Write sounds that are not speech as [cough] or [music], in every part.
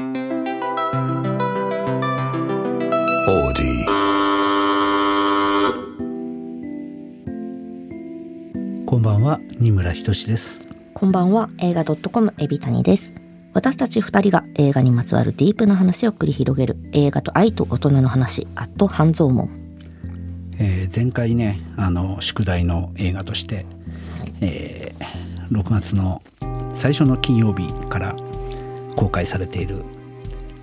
こんばんは、二村ひとしです。こんばんは映画 .com エビタニです。私たち二人が映画にまつわるディープな話を繰り広げる映画と愛と大人の話アット半蔵門。えー前回ね、あの宿題の映画として、えー6月の最初の金曜日から公開されている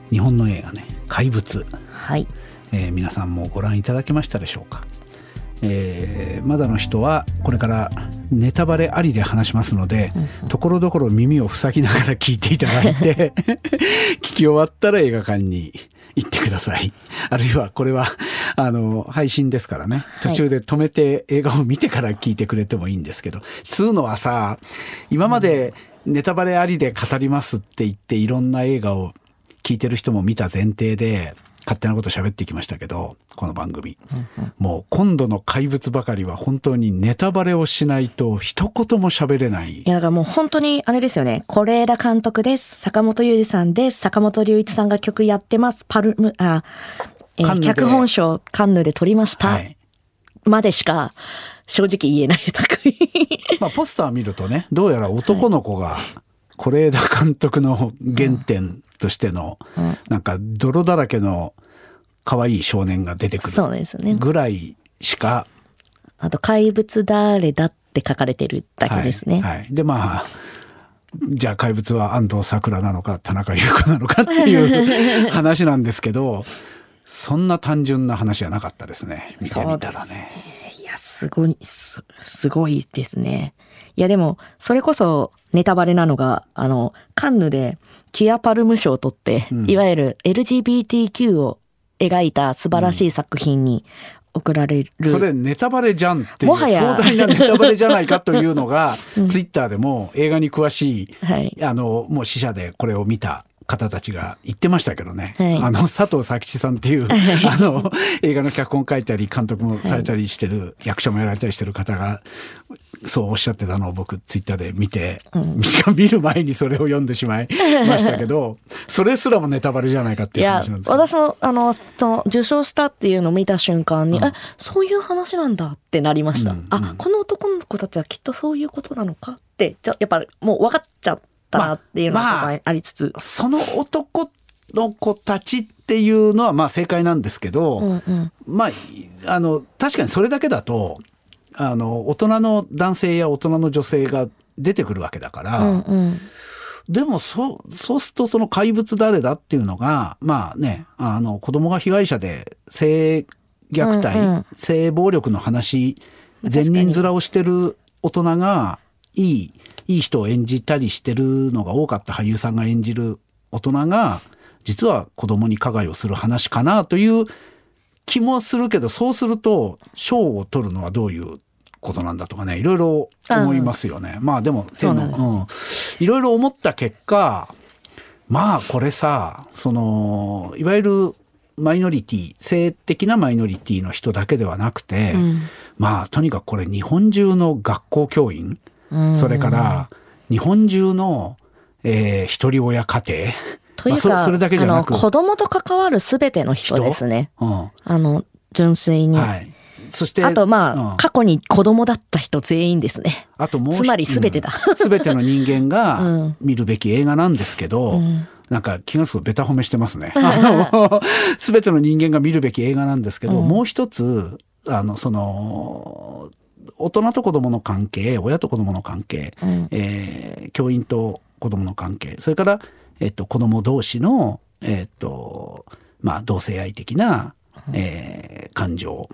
日本の映画ね、怪物。はい。えー皆さんもご覧いただけましたでしょうか、えーまだの人はこれからネタバレありで話しますのでところどころ耳を塞ぎながら聞いていただいて [laughs] 聞き終わったら映画館に行ってください。あるいはこれはあの配信ですからね。途中で止めて映画を見てから聞いてくれてもいいんですけど、つうのはさ今までネタバレありで語りますって言っていろんな映画を聞いてる人も見た前提で勝手なこと喋ってきましたけどこの番組、もう今度の怪物ばかりは本当にネタバレをしないと一言も喋れない。いやだからもう本当にあれですよね。是枝監督です。坂本裕二さんです。坂本龍一さんが曲やってます。パルムあ、えー脚本賞カンヌで取りました、はい。までしか正直言えない作品 [laughs] まあ、ポスター見るとねどうやら男の子が是枝監督の原点としての、うん。なんか泥だらけの可愛い少年が出てくそうるですね。ぐらいしか、あと怪物誰だって書かれてるだけですね、はい。はい。でまあじゃあ怪物は安藤サクラなのか田中優子なのかっていう [laughs] 話なんですけどそんな単純な話はなかったですね。見てみたらね。すごい、す、すごいですね。いや、でも、それこそネタバレなのが、あの、カンヌでキアパルム賞を取って、うんいわゆる LGBTQ を描いた素晴らしい作品に贈られる。それネタバレじゃんっていう壮もはや大なネタバレじゃないかというのが、[laughs] ツイッターでも映画に詳しいはい。あのもう死者でこれを見た方たちが言ってましたけどね、はい。あの佐藤佐吉さんっていう [laughs] あの映画の脚本書いたり監督もされたりしてる、役者もやられたりしてる方がそうおっしゃってたのを僕ツイッターで見て、しかも見る前にそれを読んでしまいましたけど [laughs] それすらもネタバレじゃないかっていういや話なんですけど私もあのその受賞したっていうのを見た瞬間に、うん。えそういう話なんだってなりました、うんうんあこの男の子たちはきっとそういうことなのかってじゃやっぱもう分かっちゃったなっていうのまありつつ、その男の子たちっていうのはまあ正解なんですけど、うんうん。まあ、あの確かにそれだけだとあの大人の男性や大人の女性が出てくるわけだから、うんうん。でもそうそうするとその怪物誰だっていうのがまあねあの子供が被害者で性虐待、うんうん。性暴力の話善人面をしてる大人がいいいい人を演じたりしてるのが多かった俳優さんが演じる大人が実は子供に加害をする話かなという気もするけどそうすると賞を取るのはどういうことなんだとかねいろいろ思いますよね。まあでもです。うん、いろいろ思った結果まあこれさそのいわゆるマイノリティ性的なマイノリティの人だけではなくて、うん。まあとにかくこれ日本中の学校教員、うんそれから日本中の、えー一人親家庭。[laughs] というか、まあそそれだけじゃなく子供と関わるすべての人ですね。うん。あの純粋に。はい、そしてあとまあ、うん。過去に子供だった人全員ですね。あともう一つまり全てだ。うん。全ての人間 [laughs] うがん。見るべき映画なんですけど、うん。なんか気が付くとベタ褒めしてますね。[laughs] あの全ての人間が見るべき映画なんですけど、うん。もう一つあのその大人と子供の関係親と子供の関係、うん。えー教員と子供の関係それから、えっと、子供同士の、えっとまあ、同性愛的な、えー感情。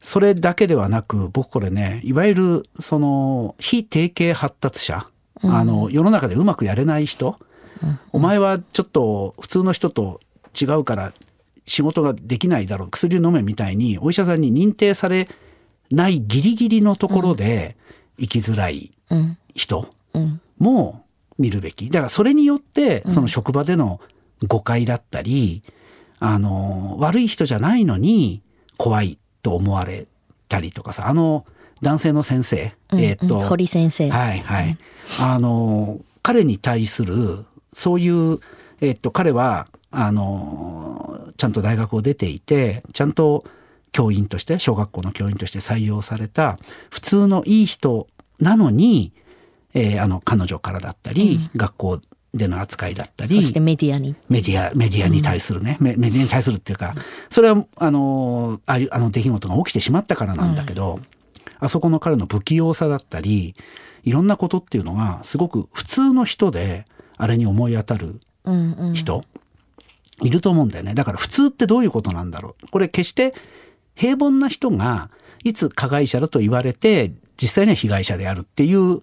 それだけではなく僕これねいわゆるその非定型発達者、あの世の中でうまくやれない人、お前はちょっと普通の人と違うから仕事ができないだろう薬を飲めみたいにお医者さんに認定されないギリギリのところで生きづらいうん。人うん。も見るべき。だからそれによってその職場での誤解だったり、あの悪い人じゃないのに怖いと思われたりとかさあの男性の先生、うん。えーっと、うん。堀先生。はいはい。あの、彼に対する、そういう、えっと、彼は、あの、ちゃんと大学を出ていて、ちゃんと教員として、小学校の教員として採用された、普通のいい人なのに、えー、あの、彼女からだったり、うん、学校での扱いだったり。そしてメディアに。メディア、メディアに対するね、うん、メメディアに対するっていうか、それは、あの、ああの出来事が起きてしまったからなんだけど、うん、あそこの彼の不器用さだったり、いろんなことっていうのが、すごく普通の人で、あれに思い当たる人、いると思うんだよね。だから普通ってどういうことなんだろう。これ決して平凡な人が、いつ加害者だと言われて、実際には被害者であるっていう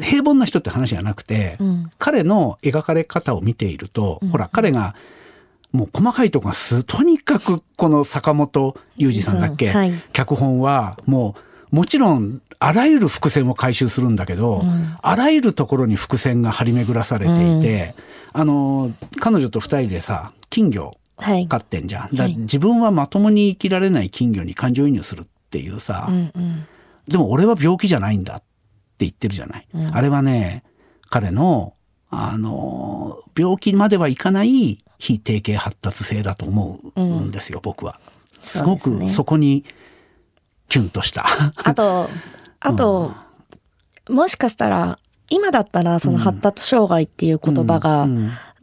平凡な人って話じゃなくて、うん、彼の描かれ方を見ていると、うん、ほら彼がもう細かいとこがすとにかくこの坂本雄二さんだっけ、はい、脚本はもうもちろんあらゆる伏線を回収するんだけど、うん、あらゆるところに伏線が張り巡らされていて、あの彼女と二人でさ金魚飼ってんじゃん、はい、自分はまともに生きられない金魚に感情移入するっていうさ、うんうん、でも俺は病気じゃないんだって言ってるじゃない。うん、あれはね、彼の、あの、病気まではいかない非定型発達性だと思うんですよ、うん、僕は。すごくそこにキュンとした。あと、[laughs] あと、うん、もしかしたら、今だったらその発達障害っていう言葉が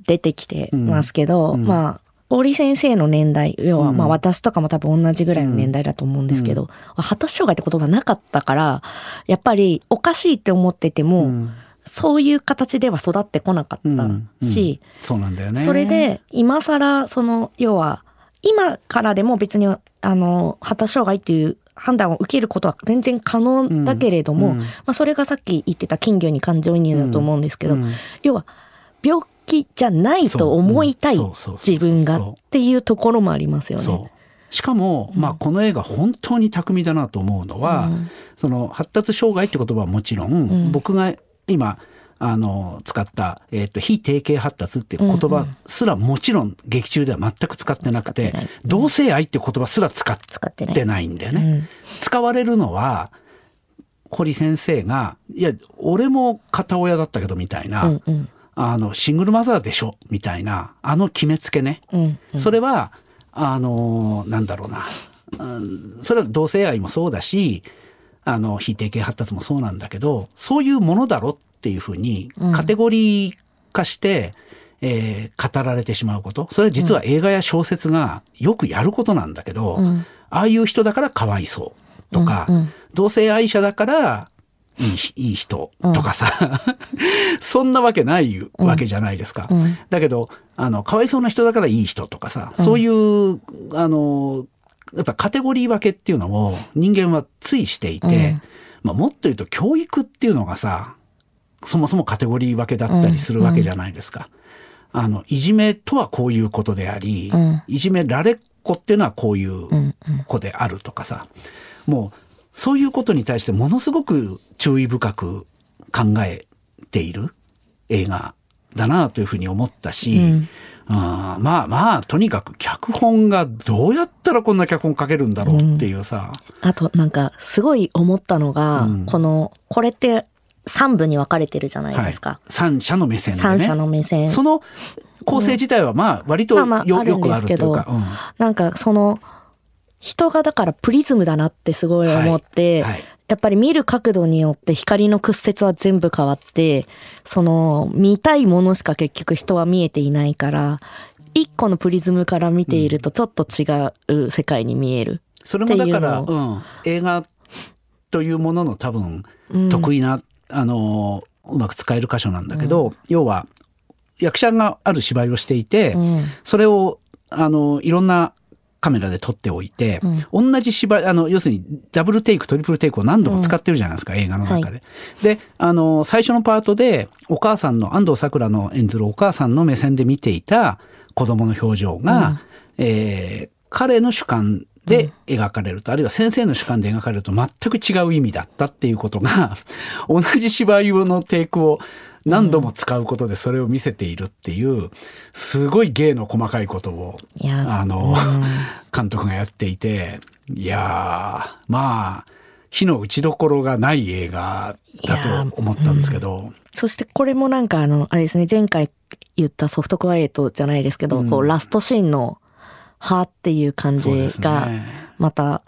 出てきてますけど、まあ、堀先生の年代、要はまあ私とかも多分同じぐらいの年代だと思うんですけど、うん、発達障害って言葉なかったから、やっぱりおかしいって思ってても、うん、そういう形では育ってこなかったし、そうなんだよね。それで、今更、その、要は、今からでも別に、あの、発達障害っていう判断を受けることは全然可能だけれども、まあそれがさっき言ってた金魚に感情移入だと思うんですけど、要は、病きじゃないと思いたい自分がっていうところもありますよね。しかも、まあ、この映画本当に巧みだなと思うのは、うん、その発達障害って言葉はもちろん、うん、僕が今あの使った、えーと、非定型発達っていう言葉すらもちろん劇中では全く使ってなくて、同性愛ってい。う言葉すら使ってない。んだよね。使われるのは堀先生が「いや俺も片親だったけど」みたいな。うんうんあの、シングルマザーでしょみたいな、あの決めつけね。うんうん、それは、あの、なんだろうな。うん、それは同性愛もそうだし、あの、非定型発達もそうなんだけど、そういうものだろっていうふうに、カテゴリー化して、うん、えー、語られてしまうこと。それは実は映画や小説がよくやることなんだけど、うん、ああいう人だからかわいそうとか、うんうん、同性愛者だからいいいい人とかさ、うん、そんなわけないわけじゃないですか。うん、だけどあのかわいそうな人だからいい人とかさ、そういうあのやっぱカテゴリー分けっていうのを人間はついしていて、まあ、もっと言うと教育っていうのがさそもそもカテゴリー分けだったりするわけじゃないですか。あのいじめとはこういうことであり、いじめられっ子っていうのはこういう子であるとかさ。もうそういうことに対してものすごく注意深く考えている映画だなというふうに思ったし、うん、あまあまあとにかく脚本がどうやったらこんな脚本書けるんだろうっていうさ、うん、あとなんかすごい思ったのが、うん、このこれって3部に分かれてるじゃないですか、はい、三者の目線で、ね、三者の目線。その構成自体はまあ割とよ,、まあまあ、よくあるというか、うん、なんかその人がだからプリズムだなってすごい思って、はいはい、やっぱり見る角度によって光の屈折は全部変わって、その見たいものしか結局人は見えていないから、一個のプリズムから見ているとちょっと違う世界に見える。それもだから、うん、映画というものの多分得意な、うん、あのうまく使える箇所なんだけど、うん、要は役者がある芝居をしていて、それをあのいろんなカメラで撮っておいて、うん、同じ芝居、あの、要するにダブルテイク、トリプルテイクを何度も使ってるじゃないですか、うん、映画の中で。はい、で、あの、最初のパートで、お母さんの、安藤サクラの演ずるお母さんの目線で見ていた子供の表情が、うん、えー、彼の主観で描かれると、あるいは先生の主観で描かれると全く違う意味だったっていうことが、[laughs] 同じ芝居のテイクを何度も使うことでそれを見せているっていう、すごい芸の細かいことを、あの、[laughs] 監督がやっていて、いやまあ、火の打ちどころがない映画だと思ったんですけど。そしてこれもなんかあの、あれですね、前回言ったソフトクワイエットじゃないですけど、うん。こうラストシーンの「は」っていう感じがね。また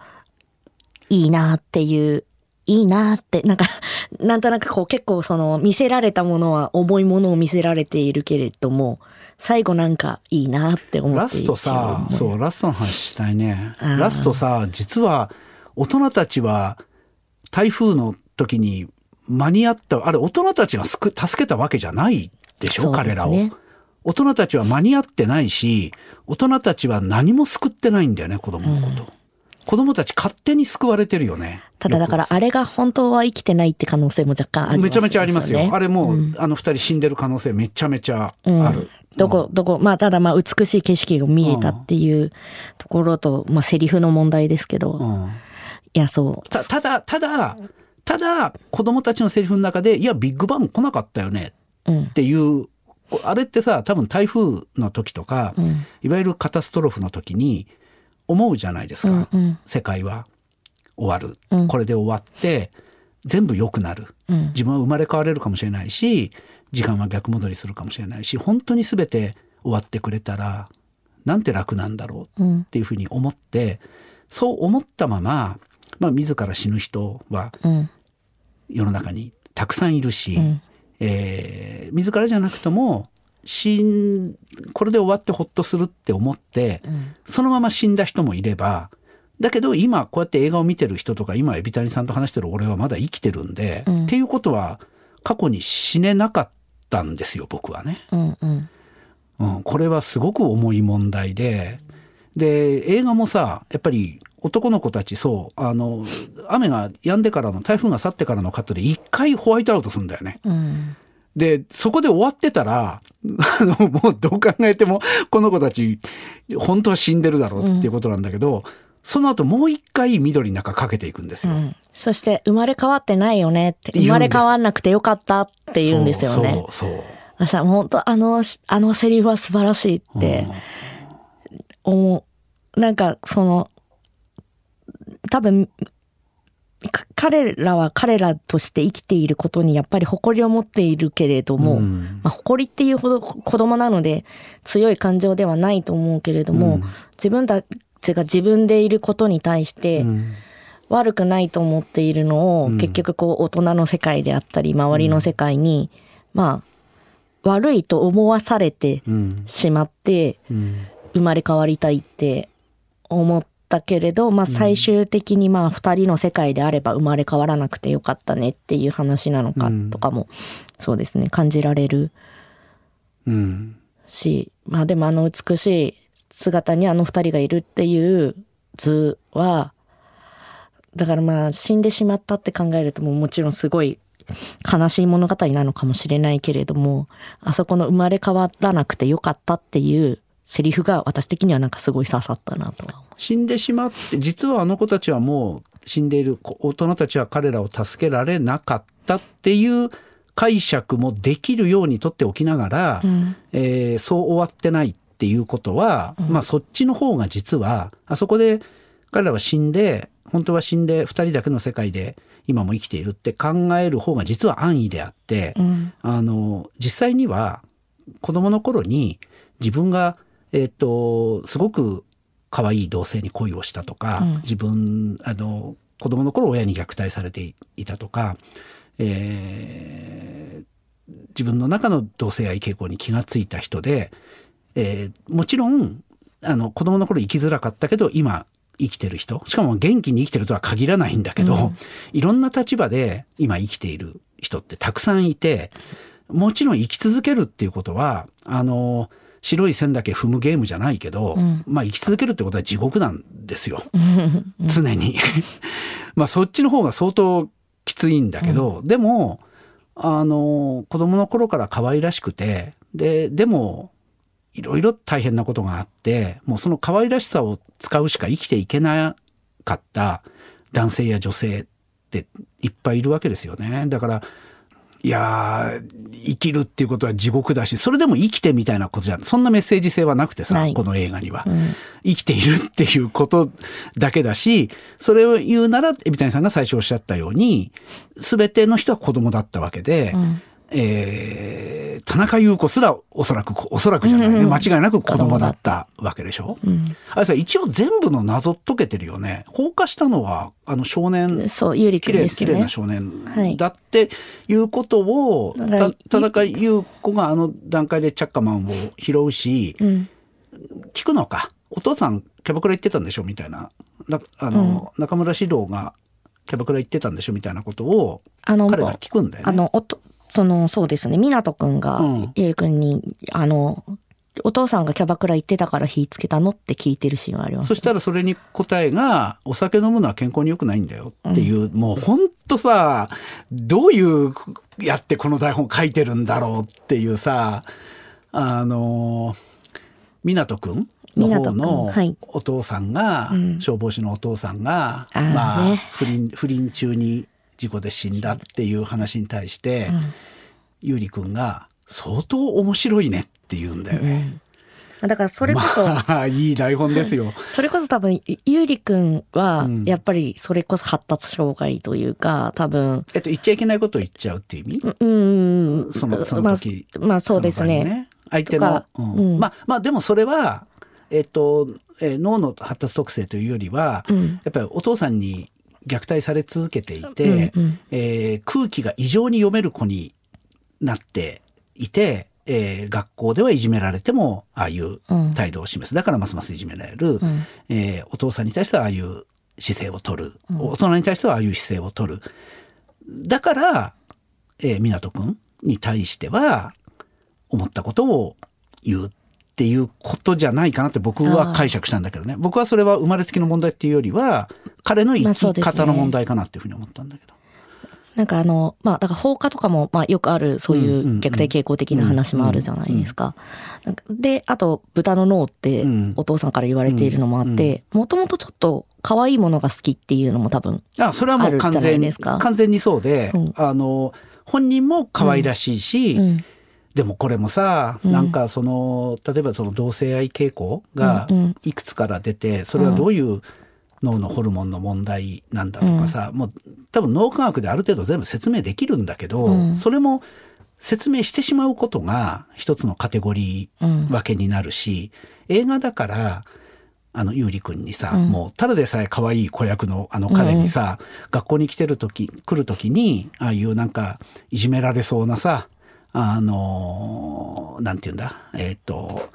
いいなっていういいなってなんか [laughs] なんとなくこう結構その見せられたものは重いものを見せられているけれども最後なんかいいなって思ってラストさそうラストの話したいね。うんラストさ実は大人たちは台風の時に間に合ったあれ大人たちが救助けたわけじゃないでしょね。彼らを。大人たちは間に合ってないし大人たちは何も救ってないんだよね子供のこと、子供たち勝手に救われてるよねただだからあれが本当は生きてないって可能性も若干ありますよねめちゃめちゃありますよ。あれもう、うんあの二人死んでる可能性めちゃめちゃあうんる。どこ、どこ、まあ、ただまあ、美しい景色が見えたっていうところと、まあ、セリフの問題ですけど、うんいや、そう。たただただただ子供たちのセリフの中で「いやビッグバン来なかったよね」うんっ。ていうこあれってさ多分台風の時とか、うん。いわゆるカタストロフの時に思うじゃないですか、うん。うん。世界は終わる、うんこれで終わって全部良くなるうん。自分は生まれ変われるかもしれないし時間は逆戻りするかもしれないし本当に全て終わってくれたらなんて楽なんだろううんっ。ていうふうに思ってそう思ったまま、まあ、自ら死ぬ人はうん。世の中にたくさんいるし、うん。えー自らじゃなくとも死んこれで終わってほっとするって思ってうん。そのまま死んだ人もいればだけど今こうやって映画を見てる人とか今海老谷さんと話してる俺はまだ生きてるんで、うんっていうことは過去に死ねなかったんですよ僕はね。うん。うん。うん、これはすごく重い問題でで映画もさやっぱり男の子たちそうあの雨が止んでからの台風が去ってからのカットで一回ホワイトアウトするんだよね。うん。でそこで終わってたらあのもうどう考えてもこの子たち本当は死んでるだろうっていうことなんだけど、その後もう一回緑の中かけていくんですよ。うん。そして、生まれ変わってないよねって、生まれ変わんなくてよかったって言うんですよね。そうそう私は本当あの、あのセリフは素晴らしいって思う。なんか、その、多分、か彼らは彼らとして生きていることにやっぱり誇りを持っているけれども、うん。まあ、誇りっていうほど子供なので強い感情ではないと思うけれども、うん。自分たちが自分でいることに対してうん。悪くないと思っているのを、うん。結局こう大人の世界であったり周りの世界に、まあ悪いと思わされてうん。しまってうん。生まれ変わりたいって思ったけれど、まあ、最終的にまあ2人の世界であれば生まれ変わらなくてよかったねっていう話なのかうん。とかも、そうですね感じられるうん。しまあでもあの美しい姿にあの2人がいるっていう図はだからまあ死んでしまったって考えるともうもちろんすごい悲しい物語なのかもしれないけれどもあそこの生まれ変わらなくてよかったっていうセリフが私的にはなんかすごい刺さったなと死んでしまって実はあの子たちはもう死んでいる子大人たちは彼らを助けられなかったっていう解釈もできるようにとっておきながら、う。うん。えーそう終わってないっていうことは、うん。まあそっちの方が実はあそこで彼らは死んで本当は死んで2人だけの世界で今も生きているって考える方が実は安易であって、うん。あの実際には子供の頃に自分が、えっとすごく可愛い同性に恋をしたとか、うん。自分あの子供の頃親に虐待されていたとか、えー自分の中の同性愛傾向に気がついた人で、えーもちろんあの子供の頃生きづらかったけど今生きてる人しかも元気に生きてるとは限らないんだけど、うん。いろんな立場で今生きている人ってたくさんいてもちろん生き続けるっていうことはあの白い線だけ踏むゲームじゃないけど、うん。まあ生き続けるってことは地獄なんですよ。うん。常に。[laughs] まあそっちの方が相当きついんだけど、でもあの子供の頃から可愛らしくてででもいろいろ大変なことがあってもうその可愛らしさを使うしか生きていけなかった男性や女性っていっぱいいるわけですよね。だからいやー生きるっていうことは地獄だしそれでも生きてみたいなことじゃん。そんなメッセージ性はなくてさこの映画には。うん。生きているっていうことだけだしそれを言うなら海老谷さんが最初おっしゃったように全ての人は子供だったわけで、うんえー、田中優子すらおそらくおそらくじゃないね、間違いなく子供だったわけでしょ、うん、あれさ一応全部の謎解けてるよね。放火したのはあの少年そう有利君です、ね、綺麗な少年だっていうことを、はい、田中優子があの段階でチャッカマンを拾うし、うん、聞くのか。お父さんキャバクラ行ってたんでしょ？みたいな。あの、うん、中村獅童がキャバクラ行ってたんでしょ？みたいなことを彼が聞くんだよね。あのその、そうですね、湊くんが、ゆうくんに、あの、お父さんがキャバクラ行ってたから火つけたのって聞いてるシーンはあります、そしたらそれに答えが、お酒飲むのは健康に良くないんだよっていう、うん、もうほんとさ、どういうやってこの台本書いてるんだろうっていうさ、あの、湊くんの方のお父さんが、はい、消防士のお父さんが、うん、まあ、ね、不倫、不倫中に事故で死んだっていう話に対して、うん、ゆうりくんが相当面白いねって言うんだよね。うん、だからそれこそ、まあ、いい台本ですよ。それこそ多分ゆうりくん。はやっぱりそれこそ発達障害というか多分、えっと言っちゃいけないことを言っちゃうっていう意味。うん。そのその時、まあ、まあそうですね。ね相手の、うん、まあまあでもそれはえっと、えー、脳の発達特性というよりは、うん、やっぱりお父さんに虐待され続けていて、うんうん、えー、空気が異常に読める子になっていて、えー、学校ではいじめられてもああいう態度を示す、だからますますいじめられる、うん、えー、お父さんに対してはああいう姿勢を取る、うん、大人に対してはああいう姿勢を取る。だから、えー、湊君に対しては思ったことを言うっていうことじゃないかなって僕は解釈したんだけどね。僕はそれは生まれつきの問題っていうよりは彼の生き方の問題かなっていうふうに思ったんだけど。なんかあの、まあ、だから放火とかも、まあ、よくある、そういう虐待傾向的な話もあるじゃないですか。で、あと、豚の脳って、お父さんから言われているのもあって、もともとちょっと、可愛いものが好きっていうのも多分あそれはもう完全に完全にそうであの本人も可愛らしいし、うん。うん、でもこれもさ、うん、なんかその例えばその同性愛傾向がいくつから出て、それはどういう脳のホルモンの問題なんだとかさ、うん、もう多分脳科学である程度全部説明できるんだけど、うん、それも説明してしまうことが一つのカテゴリー分けになるし、映画だからあの、ゆうりくんにさ、うん、もう、ただでさえ可愛い子役のあの彼にさ、うん、学校に来てる時、来る時に、ああいうなんか、いじめられそうなさ、あの、なんて言うんだ、えっ、ー、と、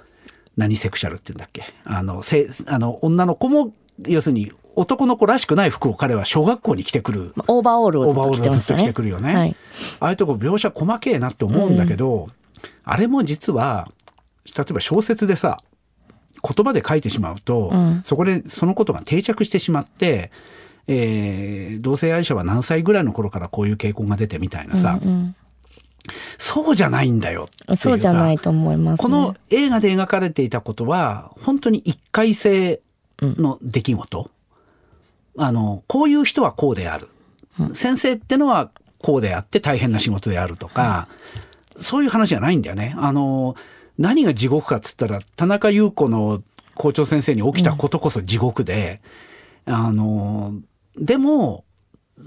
何セクシャルって言うんだっけあの、せあの女の子も、要するに男の子らしくない服を彼は小学校に着てくる。オーバーオールをずっと着て、ね、着てくるよね。はい、ああいうとこ描写細けえなって思うんだけど、うん、あれも実は、例えば小説でさ、言葉で書いてしまうと、うん、そこでそのことが定着してしまって、えー、同性愛者は何歳ぐらいの頃からこういう傾向が出てみたいなさ、うんうん。そうじゃないんだよそうじゃないと思います、ね、この映画で描かれていたことは本当に一回性の出来事、うん、あのこういう人はこうである、うん、先生ってのはこうであって大変な仕事であるとか、うん、そういう話じゃないんだよね。あの何が地獄かっつったら田中優子の校長先生に起きたことこそ地獄で、あのでも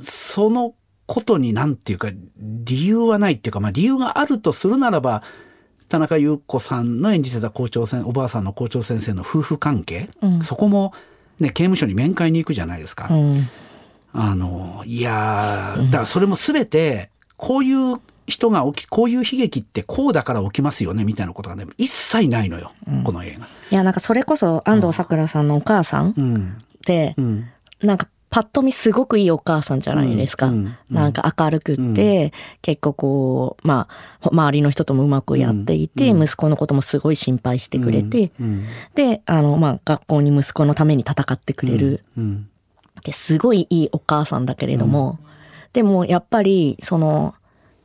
そのことになんていうか理由はないっていうか、まあ、理由があるとするならば田中優子さんの演じてた校長先おばあさんの校長先生の夫婦関係、うん、そこも、ね、刑務所に面会に行くじゃないですか。うん、あのいやだからそれも全てこういう人が起きこういう悲劇ってこうだから起きますよねみたいなことがね一切ないのよ、うん、この映画。いやなんかそれこそ安藤サクラさんのお母さん。で、うん、なんかパッと見すごくいいお母さんじゃないですか。うんうんなんか明るくって、うん、結構こう、まあ、周りの人ともうまくやっていて、息子のこともすごい心配してくれて、で、あの、まあ、学校に息子のために戦ってくれる。ですごいいいお母さんだけれども、でもやっぱり、その、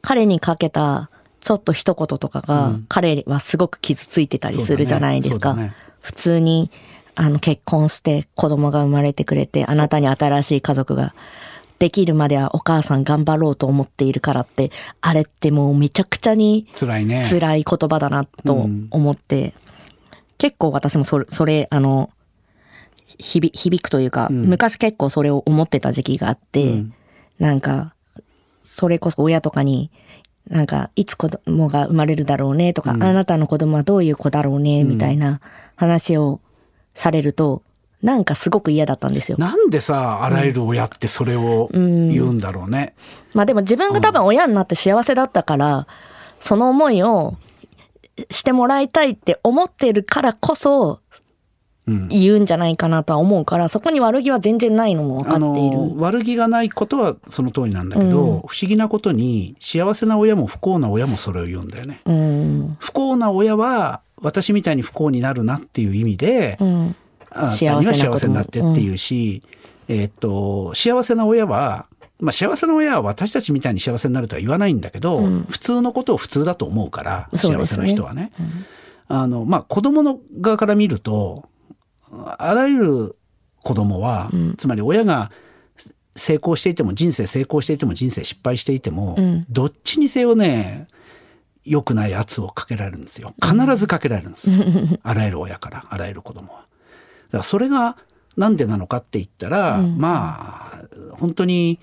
彼にかけたちょっと一言とかが、彼はすごく傷ついてたりするじゃないですか。ね。ね、普通に、あの、結婚して子供が生まれてくれて、あなたに新しい家族ができるまではお母さん頑張ろうと思っているからって、あれってもうめちゃくちゃに辛いね。辛い言葉だなと思って、うん、結構私もそれ、それ、あの、響響くというか、うん、昔結構それを思ってた時期があって、うん、なんか、それこそ親とかに、なんか、いつ子供が生まれるだろうねとか、うん。あなたの子供はどういう子だろうね、みたいな話をされると、なんかすごく嫌だったんですよ。なんでさあらゆる親ってそれをうん言うんだろうね。まあでも自分が多分親になって幸せだったから、その思いをしてもらいたいって思ってるからこそうん言うんじゃないかなとは思うから、そこに悪気は全然ないのも分かあっている。の悪気がないことはその通りなんだけど、うん不思議なことに幸せな親も不幸な親もそれを言うんだよね。うん。不幸な親は私みたいに不幸になるなっていう意味で、うん。あなたには幸せになってっていうし、えーっと幸せな親はまあ、幸せな親は私たちみたいに幸せになるとは言わないんだけど、うん。普通のことを普通だと思うから幸せな人はね。あのまあ子供の側から見るとあらゆる子供は、うん。つまり親が成功していても人生成功していても人生失敗していても、うん。どっちにせよね良くない圧をかけられるんですよ。必ずかけられるんです。よ、[laughs] あらゆる親からあらゆる子供は。だからそれがなんでなのかって言ったら、うん。まあ本当に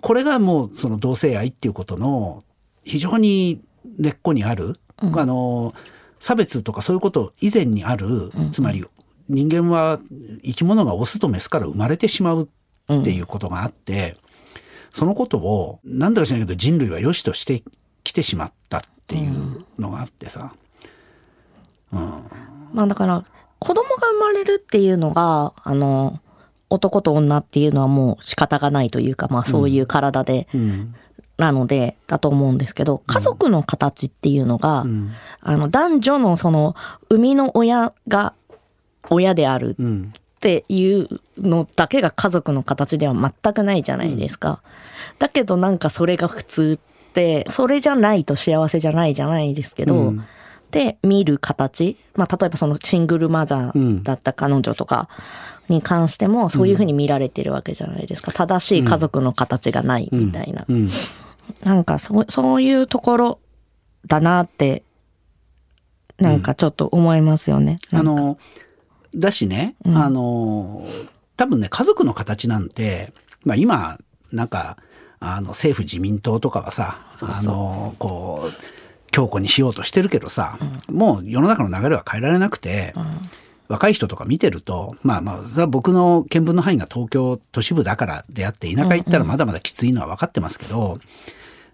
これがもうその同性愛っていうことの非常に根っこにある、うん。あの差別とかそういうこと以前にある、つまり人間は生き物がオスとメスから生まれてしまうっていうことがあって、そのことを何だか知らないけど人類は良しとしてきてしまったっていうのがあってさ、うん。まあだから子供が生まれるっていうのがあの男と女っていうのはもう仕方がないというかまあそういう体で、うん。なのでだと思うんですけど家族の形っていうのが、うん。あの男女のその生みの親が親であるうん。っていうのだけが家族の形では全くないじゃないですか。だけどなんかそれが普通ってそれじゃないと幸せじゃないじゃないですけど、うん。で見る形、まあ、例えばそのシングルマザーだった彼女とかに関してもそういうふうに見られてるわけじゃないですか。正しい家族の形がないみたいな、うん。なんかそうそういうところだなってなんかちょっと思いますよね。あのだしね、うん。あの多分ね家族の形なんて、まあ、今なんかあの政府自民党とかはさあのこう強固にしようとしてるけどさ、もう世の中の流れは変えられなくて、若い人とか見てるとまあまあ僕の見聞の範囲が東京都市部だからであって田舎行ったらまだまだきついのは分かってますけど、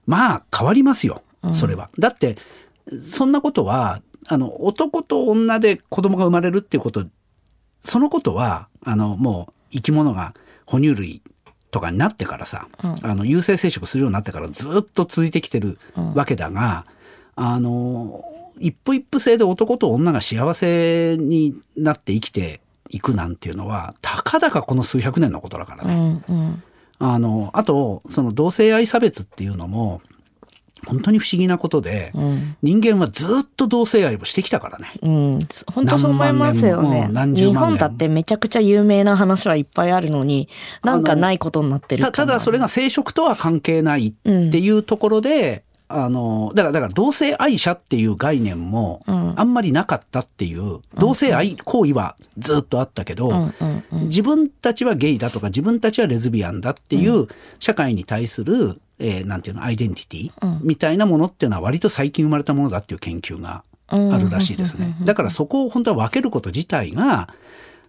まあ変わりますよそれは。だってそんなことはあの男と女で子供が生まれるっていうことそのことはあのもう生き物が哺乳類とかになってからさ、うん。あの有性生殖するようになってからずっと続いてきてるうん。わけだが、あの一夫一夫制で男と女が幸せになって生きていくなんていうのはたかだかこの数百年のことだからうね。んうん。あのあとその同性愛差別っていうのも本当に不思議なことで、うん人間はずっと同性愛をしてきたからね。うん、本当そう思いますよね。日万年も本だってめちゃくちゃ有名な話はいっぱいあるのに、なんかないことになってるたただそれが生殖とは関係ないっていうところで、あのだからだから同性愛者っていう概念もうん。あんまりなかったっていう、同性愛行為はずっとあったけど、うんうんうん。自分たちはゲイだとか自分たちはレズビアンだっていう社会に対する、えーなんていうのアイデンティティうん。みたいなものっていうのは割と最近生まれたものだっていう研究があるらしいですね。だからそこを本当は分けること自体が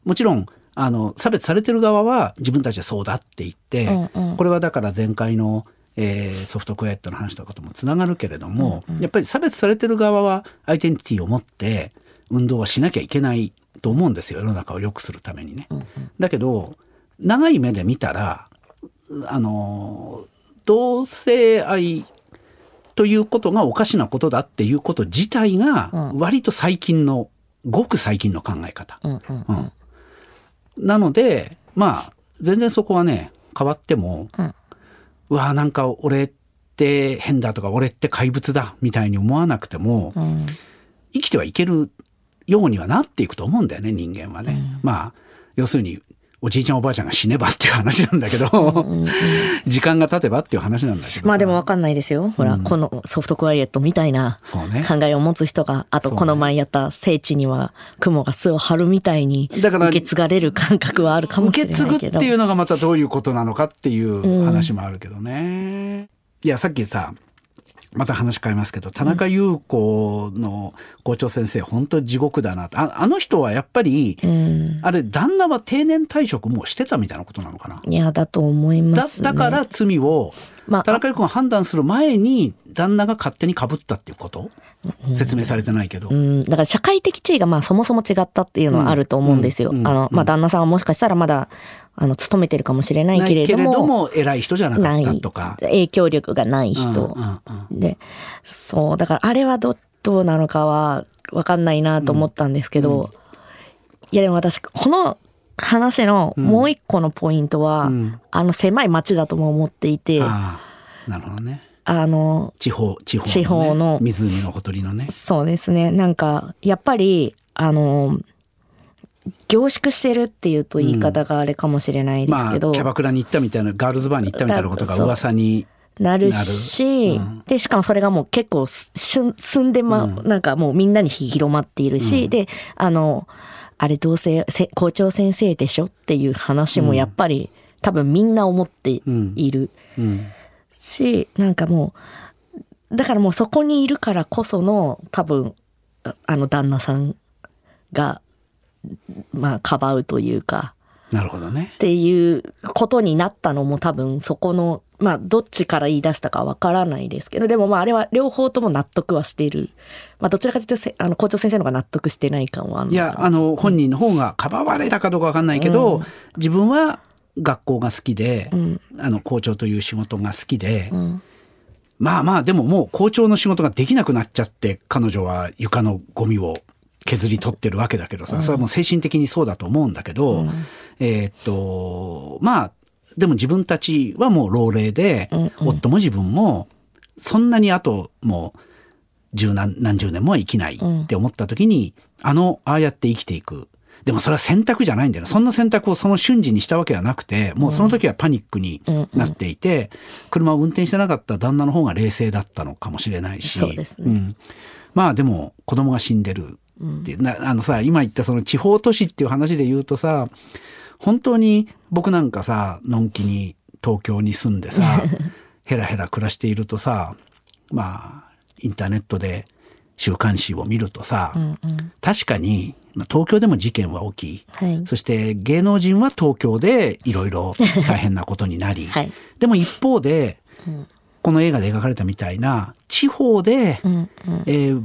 もちろんあの差別されてる側は自分たちはそうだって言って、うんうん。これはだから前回の、えーソフトクエットの話とかともつながるけれども、やっぱり差別されてる側はアイデンティティを持って運動はしなきゃいけないと思うんですよ。世の中を良くするためにね。だけど長い目で見たらあの同性愛ということがおかしなことだっていうこと自体がうん。割と最近の、ごく最近の考え方。うんうんうん。なのでまあ全然そこはね変わっても、うん。うわあなんか俺って変だとか俺って怪物だみたいに思わなくても、うん。生きてはいけるようにはなっていくと思うんだよね人間はね。まあ要するにおじいちゃんおばあちゃんが死ねばっていう話なんだけど、時間が経てばっていう話なんだけどさまあでもわかんないですよ。ほら、うんこのソフトクワイエットみたいな考えを持つ人が、あとこの前やった聖地には雲が巣を張るみたいにだから受け継がれる感覚はあるかもしれ受け継ぐってないけど。いうのがまたどういうことなのかっていう話もあるけどね。いやさっきさまた話変えますけど田中優子の校長先生、本当地獄だなああの人はやっぱり、うん、あれ旦那は定年退職もうしてたみたいなことなのかな。いやだと思います、ね、だだから罪をまあ、田中優子が判断する前に旦那が勝手にかぶったっていうこと、説明されてないけど、うん、だから社会的地位がまあそもそも違ったっていうのはあると思うんですよ。あのまあ、旦那さんはもしかしたらまだあの勤めてるかもしれないけれども。ども偉い人じゃなかったとか。影響力がない人、でそうだからあれはどどうなのかは分かんないなと思ったんですけど、うん、いやでも私この話のもう一個のポイントは、うん、あの狭い町だとも思っていて、なるほどね。あの地方地方、ね、地方の湖のほとりのね。そうですね。なんかやっぱりあの凝縮してるっていうと言い方があれかもしれないですけど、うん。まあ、キャバクラに行ったみたいなガールズバーに行ったみたいなことが噂になる。し、うん、でしかもそれがもう結構住んでま、うん、なんかもうみんなに広まっているし、うん、であのあれどうせ校長先生でしょっていう話もやっぱり、多分みんな思っている、しなんかもうだからもうそこにいるからこその多分あの旦那さんがまあ、かばうというか。なるほどね。っていうことになったのも多分そこの、まあ、どっちから言い出したかわからないですけど、でもまあ、あれは両方とも納得はしている。まあ、どちらかというと、あの、校長先生の方が納得してない感はいや、あの、本人の方がかばわれたかどうかわかんないけど、うん、自分は学校が好きで、うん、あの、校長という仕事が好きで、うん、まあまあ、でももう校長の仕事ができなくなっちゃって、彼女は床のゴミを削り取ってるわけだけどさ、それはもう精神的にそうだと思うんだけど、うん、えー、っと、まあ、でも自分たちはもう老齢で、うんうん、夫も自分も、そんなにあともう十何何十年も生きないって思った時に、うん、あの、ああやって生きていく。でもそれは選択じゃないんだよね。そんな選択をその瞬時にしたわけはなくて、もうその時はパニックになっていて、車を運転してなかった旦那の方が冷静だったのかもしれないし。そうですね。うん、まあでも子供が死んでる。なあのさ今言ったその地方都市っていう話で言うとさ本当に僕なんかさのんきに東京に住んでさ [laughs] ヘラヘラ暮らしているとさまあインターネットで週刊誌を見るとさ、うんうん、確かに東京でも事件は起き、はい、そして芸能人は東京でいろいろ大変なことになり、[laughs] はい、でも一方で、うん、この映画で描かれたみたいな地方で、うんうん、えー、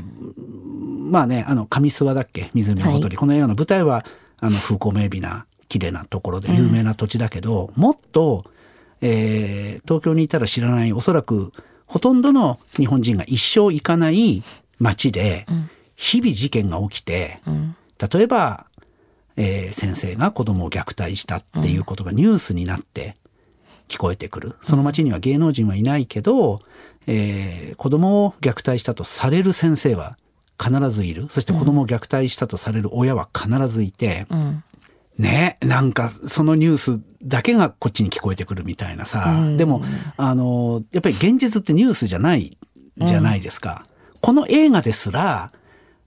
まあね、あの、上諏訪だっけ？湖のほとり、はい、この映画の舞台は、あの、風光明媚な、綺麗なところで有名な土地だけど、うん、もっと、えー、東京にいたら知らない、おそらく、ほとんどの日本人が一生行かない街で、日々事件が起きて、うん、例えば、えー、先生が子供を虐待したっていうことがニュースになって聞こえてくる。その街には芸能人はいないけど、えー、子供を虐待したとされる先生は必ずいる。そして子供を虐待したとされる親は必ずいて、うん、ねなんかそのニュースだけがこっちに聞こえてくるみたいなさ、うん、でもあのやっぱり現実ってニュースじゃないじゃないですか。うん、この映画ですら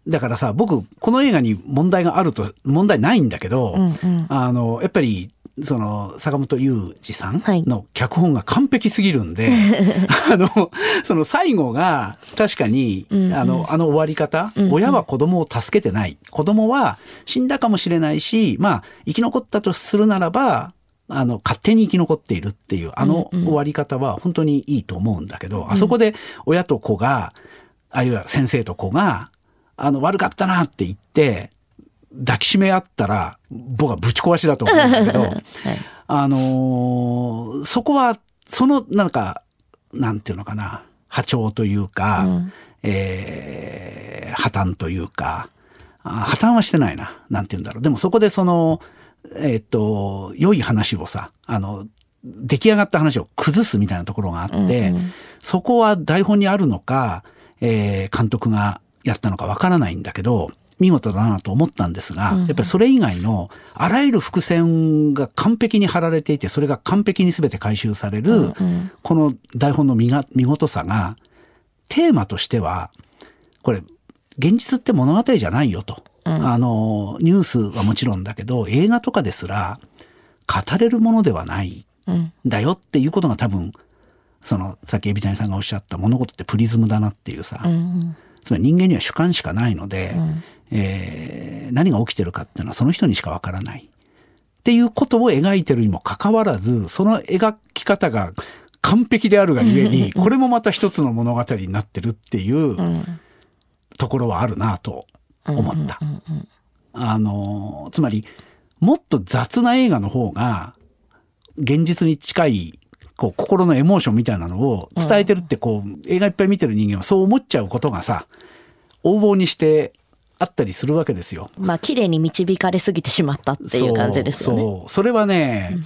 だからさ僕この映画に問題があると問題ないんだけど、うんうん、あのやっぱりその坂本雄二さんの脚本が完璧すぎるんで、はい、あのその最後が確かに、うんうん、あのあの終わり方、うんうん、親は子供を助けてない。子供は死んだかもしれないしまあ生き残ったとするならばあの勝手に生き残っているっていうあの終わり方は本当にいいと思うんだけど、うんうん、あそこで親と子があるいは先生と子があの悪かったなって言って抱きしめ合ったら僕はぶち壊しだと思うんだけど、[laughs] はい、あのー、そこはそのなんかなんていうのかな波長というか、うん、えー、破綻というか破綻はしてないななんて言うんだろう。でもそこでそのえー、っと良い話をさあの出来上がった話を崩すみたいなところがあって、うんうん、そこは台本にあるのか、えー、監督がやったのかわからないんだけど見事だなと思ったんですが、うん、やっぱりそれ以外のあらゆる伏線が完璧に張られていてそれが完璧に全て回収される、うん、この台本の見が見事さがテーマとしてはこれ現実って物語じゃないよと、うん、あのニュースはもちろんだけど映画とかですら語れるものではないん。だよっていうことが多分そのさっき海老谷さんがおっしゃった物事ってプリズムだなっていうさ、うんつまり人間には主観しかないので、うんえー何が起きてるかっていうのはその人にしかわからない。っていうことを描いてるにもかかわらずその描き方が完璧であるがゆえにこれもまた一つの物語になってるっていううんところはあるなと思った。あのつまりもっと雑な映画の方が現実に近いこう心のエモーションみたいなのを伝えてるってこう、映画いっぱい見てる人間はそう思っちゃうことがさ横暴にしてあったりするわけですよ。まあ綺麗に導かれすぎてしまったっていう感じですよね。そうそうそれはね、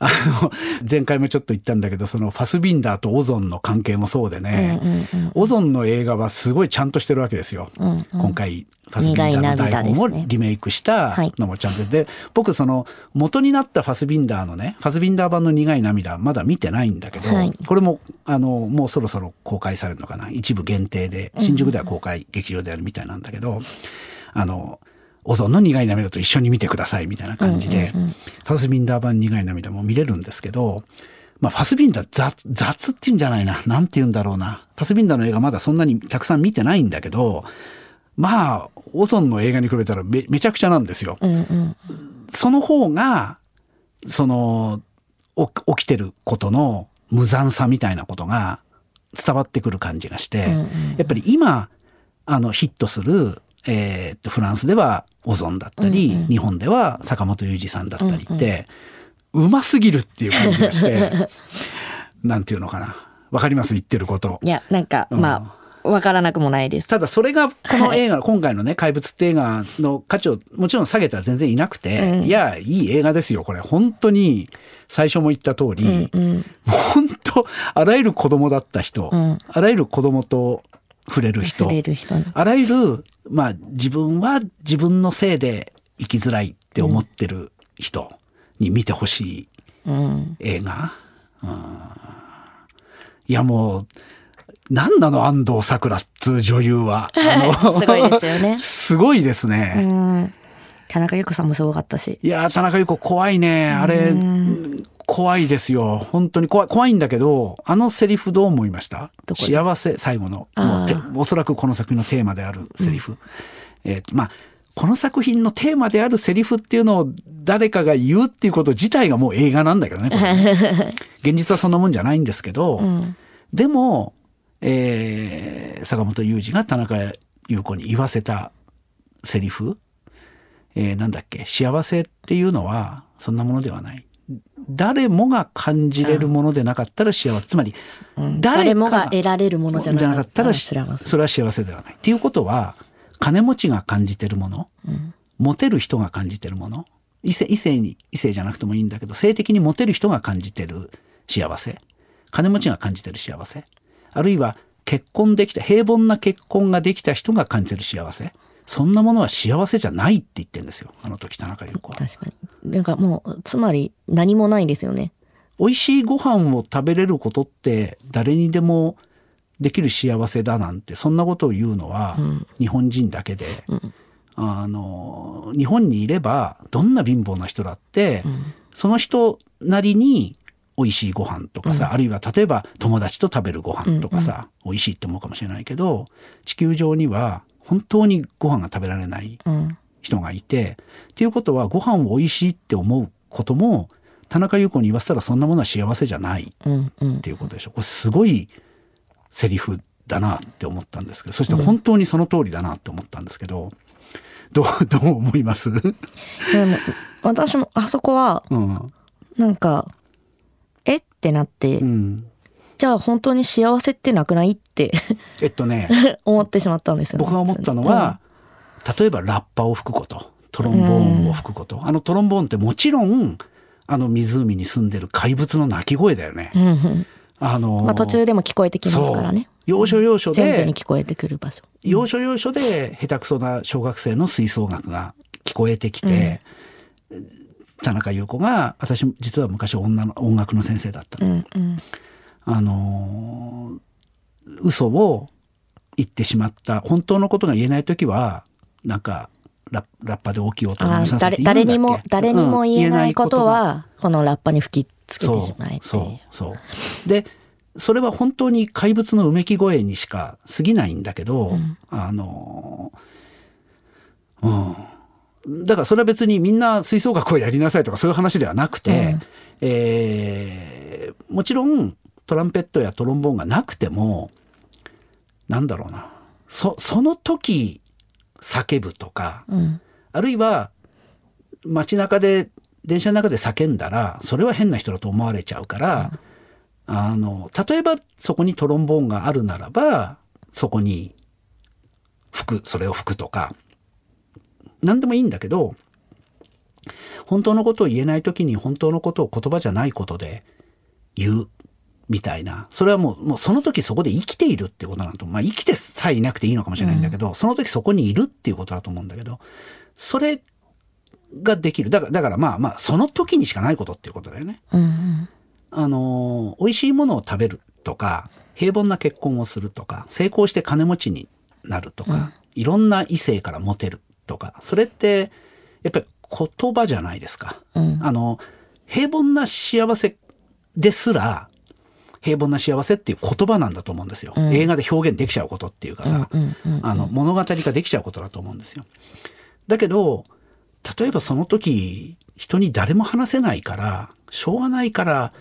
あの前回もちょっと言ったんだけどそのファスビンダーとオゾンの関係もそうでね、うんうんオゾンの映画はすごいちゃんとしてるわけですよ。うんうん。今回ファスビンダーの台本をリメイクしたのもちゃんと。で,、僕その元になったファスビンダーのねファスビンダー版の苦い涙まだ見てないんだけど、はい。これもあのもうそろそろ公開されるのかな。一部限定で新宿では公開劇場でやるみたいなんだけど、あのオゾンの苦い涙と一緒に見てくださいみたいな感じで、うんうんうんファスビンダー版苦い涙も見れるんですけど、まあ、ファスビンダー雑雑っていうんじゃないな。なんて言うんだろうな。ファスビンダーの映画まだそんなにたくさん見てないんだけど、まあ、オゾンの映画に比べたらめめちゃくちゃなんですよ。うんうんその方が、その、お起きてることの無残さみたいなことが伝わってくる感じがして、うんうんやっぱり今、あの、ヒットする、えーっと、フランスではオゾンだったり、うんうん日本では坂本雄二さんだったりって、うますぎるっていう感じがして、[laughs] なんていうのかな。わかります？言ってること。いやなんか、うんまあわからなくもないです。ただそれがこの映画、今回のね、怪物って映画の価値をもちろん下げては全然いなくて、うんいや、いい映画ですよ、これ。本当に、最初も言った通り、うんうん本当、あらゆる子供だった人、うんあらゆる子供と触れる人触、れる人ね。あらゆる、まあ、自分は自分のせいで生きづらいって思ってる人に見てほしいうん映画。うんいや、もう、何なの安藤サクラっつう女優は。あの [laughs] すごいですよね [laughs] すごいですうね。ん田中裕子さんもすごかったし。いや、田中裕子怖いね。あれうん、怖いですよ。本当に怖い、怖いんだけど、あのセリフどう思いました？幸せ、最後の。もうておそらくこの作品のテーマであるセリフ。えーまあ、この作品のテーマであるセリフっていうのを誰かが言うっていうこと自体がもう映画なんだけどね。ね [laughs] 現実はそんなもんじゃないんですけど、うんでも、えー坂本雄二が田中裕子に言わせたセリフ、えーなんだっけ？幸せっていうのはそんなものではない。誰もが感じれるものでなかったら幸せ。つまり、うん。誰もが得られるものじゃなかったら。それは幸せではない。っていうことは、金持ちが感じてるもの、うん。モテる人が感じてるもの異性異性に異性じゃなくてもいいんだけど性的にモテる人が感じてる幸せ。金持ちが感じてる幸せ。あるいは結婚できた平凡な結婚ができた人が感じてる幸せそんなものは幸せじゃないって言ってるんですよ。あの時田中裕子は。確かに。なんかもう、つまり何もないですよね。美味しいご飯を食べれることって誰にでもできる幸せだなんてそんなことを言うのはうん。日本人だけで、うん。あの日本にいればどんな貧乏な人だって、うん。その人なりに美味しいご飯とかさ、あるいは例えば友達と食べるご飯とかさ、美味しいって思うかもしれないけど地球上には本当にご飯が食べられないうん。人がいてっていうことはご飯を美味しいって思うことも田中裕子に言わせたらそんなものは幸せじゃないうんうん。っていうことでしょ。これすごいセリフだなって思ったんですけどそして本当にその通りだなって思ったんですけど、どう [laughs] どう思います、私もあそこはうん。なんかえ？ってなって、うん、じゃあ本当に幸せってなくない？ってえっとね。[laughs] 思ってしまったんですよ、ね、僕が思ったのは、例えばラッパを吹くことトロンボーンを吹くこと、あのトロンボーンってもちろんあの湖に住んでる怪物の鳴き声だよね。うんうん。あのまあ途中でも聞こえてきますからね。要所要所全部でに聞こえてくる場所。要所要所で下手くそな小学生の吹奏楽が聞こえてきて、田中裕子が私実は昔女の音楽の先生だったの、うんうんあのー嘘を言ってしまった。本当のことが言えない時はなんかラッラッパで大きい音を鳴あらさせて誰にも誰にもうん言えないことが。はこのラッパに吹きつけてしまえそうそうでそれは本当に怪物のうめき声にしか過ぎないんだけど、うん、あのうん。だからそれは別にみんな吹奏楽をやりなさいとかそういう話ではなくて、うん、えー、もちろんトランペットやトロンボーンがなくてもなんだろうな。そその時叫ぶとか、うん、あるいは街中で電車の中で叫んだらそれは変な人だと思われちゃうから、うん、あの例えばそこにトロンボーンがあるならばそこに吹くそれを吹くとか何でもいいんだけど本当のことを言えない時に本当のことを言葉じゃないことで言うみたいな。それはもうもうその時そこで生きているってことなんと。まあ生きてさえいなくていいのかもしれないんだけど、うん、その時そこにいるっていうことだと思うんだけどそれができる。だからだからまあまあその時にしかないことっていうことだよね。うんうん、あの美味しいものを食べるとか平凡な結婚をするとか成功して金持ちになるとか、うん、いろんな異性からモテるとかそれってやっぱり言葉じゃないですか。うん、あの平凡な幸せですら平凡な幸せっていう言葉なんだと思うんですよ、うん、映画で表現できちゃうことっていうかさ、あの物語化できちゃうことだと思うんですよ。だけど例えばその時人に誰も話せないからしょうがないから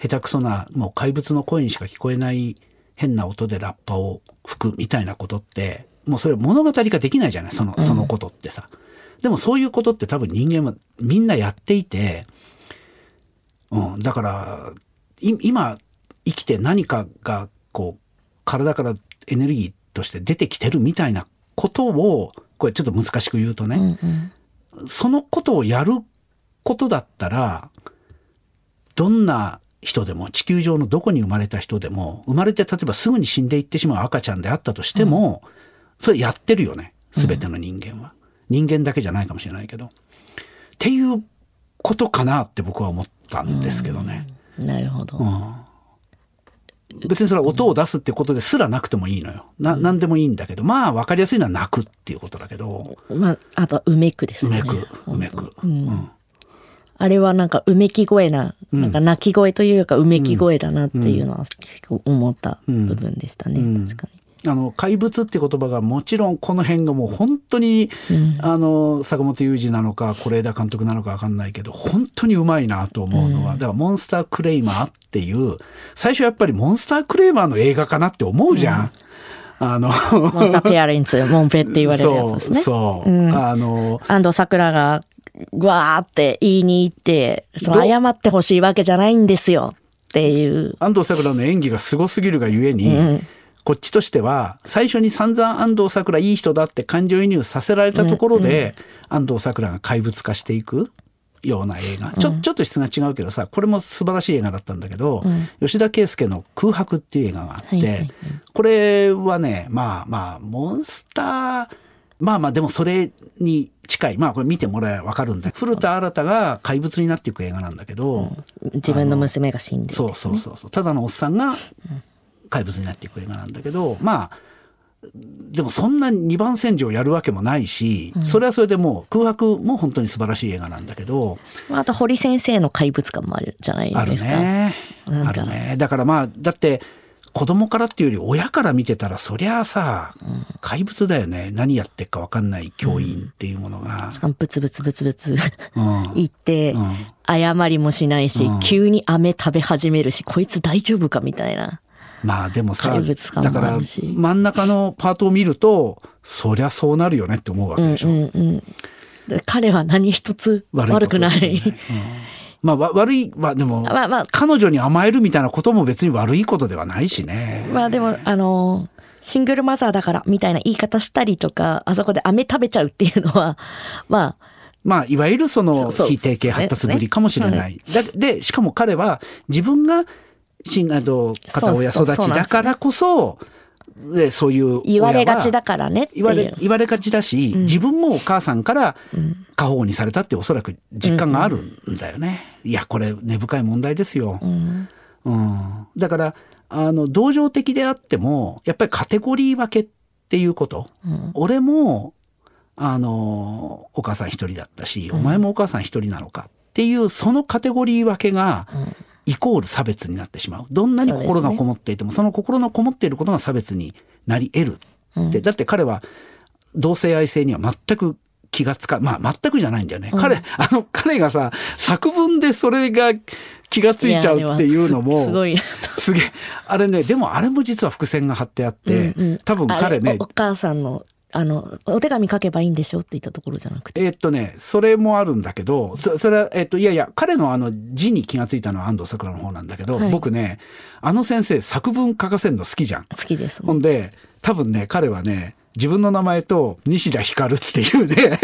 下手くそなもう怪物の声にしか聞こえない変な音でラッパを吹くみたいなことってもうそれ物語化できないじゃないそのそのことってさ。でもそういうことって多分人間はみんなやっていて、うん、だから今生きて何かがこう体からエネルギーとして出てきてるみたいなことをこれちょっと難しく言うとね、うんうん、そのことをやることだったらどんな人でも地球上のどこに生まれた人でも生まれて例えばすぐに死んでいってしまう赤ちゃんであったとしても、うん。それやってるよね全ての人間は、うん、人間だけじゃないかもしれないけど。っていうことかなって僕は思ったんですけどね。なるほど、うん、別にそれは音を出すってことですらなくてもいいのよ。な、何でもいいんだけど、まあ分かりやすいのは泣くっていうことだけど。まあ、あとはうめくですね。うめく、うめく。うん。あれはなんかうめき声な、なんか泣き声というかうめき声だなっていうのは結構思った部分でしたね、確かに。あの怪物って言葉がもちろんこの辺がもう本当に、うん、あの坂本雄二なのか是枝監督なのか分かんないけど本当にうまいなと思うのは、うん、だからモンスタークレイマーっていう最初やっぱりモンスタークレイマーの映画かなって思うじゃん。うん、あのモンスターペアレンツモンペって言われるやつですね。そう、うん、あの安藤サクラがわーって言いに行ってその謝ってほしいわけじゃないんですよっていう。安藤サクラの演技がすごすぎるがゆえに、うんこっちとしては最初に散々安藤サクラいい人だって感情移入させられたところで、安藤サクラが怪物化していくような映画、ちょちょっと質が違うけどさこれも素晴らしい映画だったんだけど、うん、吉田圭佑の「空白」っていう映画があって、これはねまあまあモンスターまあまあでもそれに近い。まあこれ見てもらえば分かるんだ古田新太が怪物になっていく映画なんだけど、うん、自分の娘が死んで、ね、そうそうそうそう。ただのおっさんが怪物になっていく映画なんだけどまあでもそんな二番戦時をやるわけもないし、うん、それはそれでもう空白も本当に素晴らしい映画なんだけどあと堀先生の怪物感もあるじゃないですか。あるね。あるね。だからまあだって子供からっていうより親から見てたらそりゃあさ、うん、怪物だよね何やってっか分かんない教員っていうものが。しかもブツブツブツブツ [laughs] 言って、謝りもしないし、急に飴食べ始めるしこいつ大丈夫かみたいな。まあでもさだから真ん中のパートを見るとそりゃそうなるよねって思うわけでしょ。うんうん、彼は何一つ悪くない。いまあ、悪い、まあでも、まあまあ、彼女に甘えるみたいなことも別に悪いことではないしね。まあでも、あの、シングルマザーだからみたいな言い方したりとか、あそこで飴食べちゃうっていうのは、[laughs] まあ、まあ、いわゆるその非定型発達ぶりかもしれない。で、で、しかも彼は自分が新あの片親育ちだからこそでそういう言われがちだからね言われ言われがちだし、うん、自分もお母さんから過保護にされたっておそらく実感があるんだよね。うん、いやこれ根深い問題ですよ。うん、うん、だからあの同情的であってもやっぱりカテゴリー分けっていうこと、俺もあのお母さん一人だったし、お前もお母さん一人なのかっていうそのカテゴリー分けが、イコール差別になってしまう。どんなに心がこもっていてもそ,、の心のこもっていることが差別になり得るって、だって彼は同性愛性には全く気がつかまあ全くじゃないんだよね、うん、彼 [laughs] あの彼がさ作文でそれが気がついちゃうっていうのもすごい。すげえ。あれねでもあれも実は伏線が張ってあって、うんうん、多分彼ねお母さんのあのお手紙書けばいいんでしょって言ったところじゃなくて。えっとねそれもあるんだけどそそれは、えっと、いやいや彼のあの字に気がついたのは安藤サクラの方なんだけど、はい、僕ねあの先生作文書かせるの好きじゃん。好きです、ね、ほんで多分ね彼はね自分の名前と西田ひかるっていうね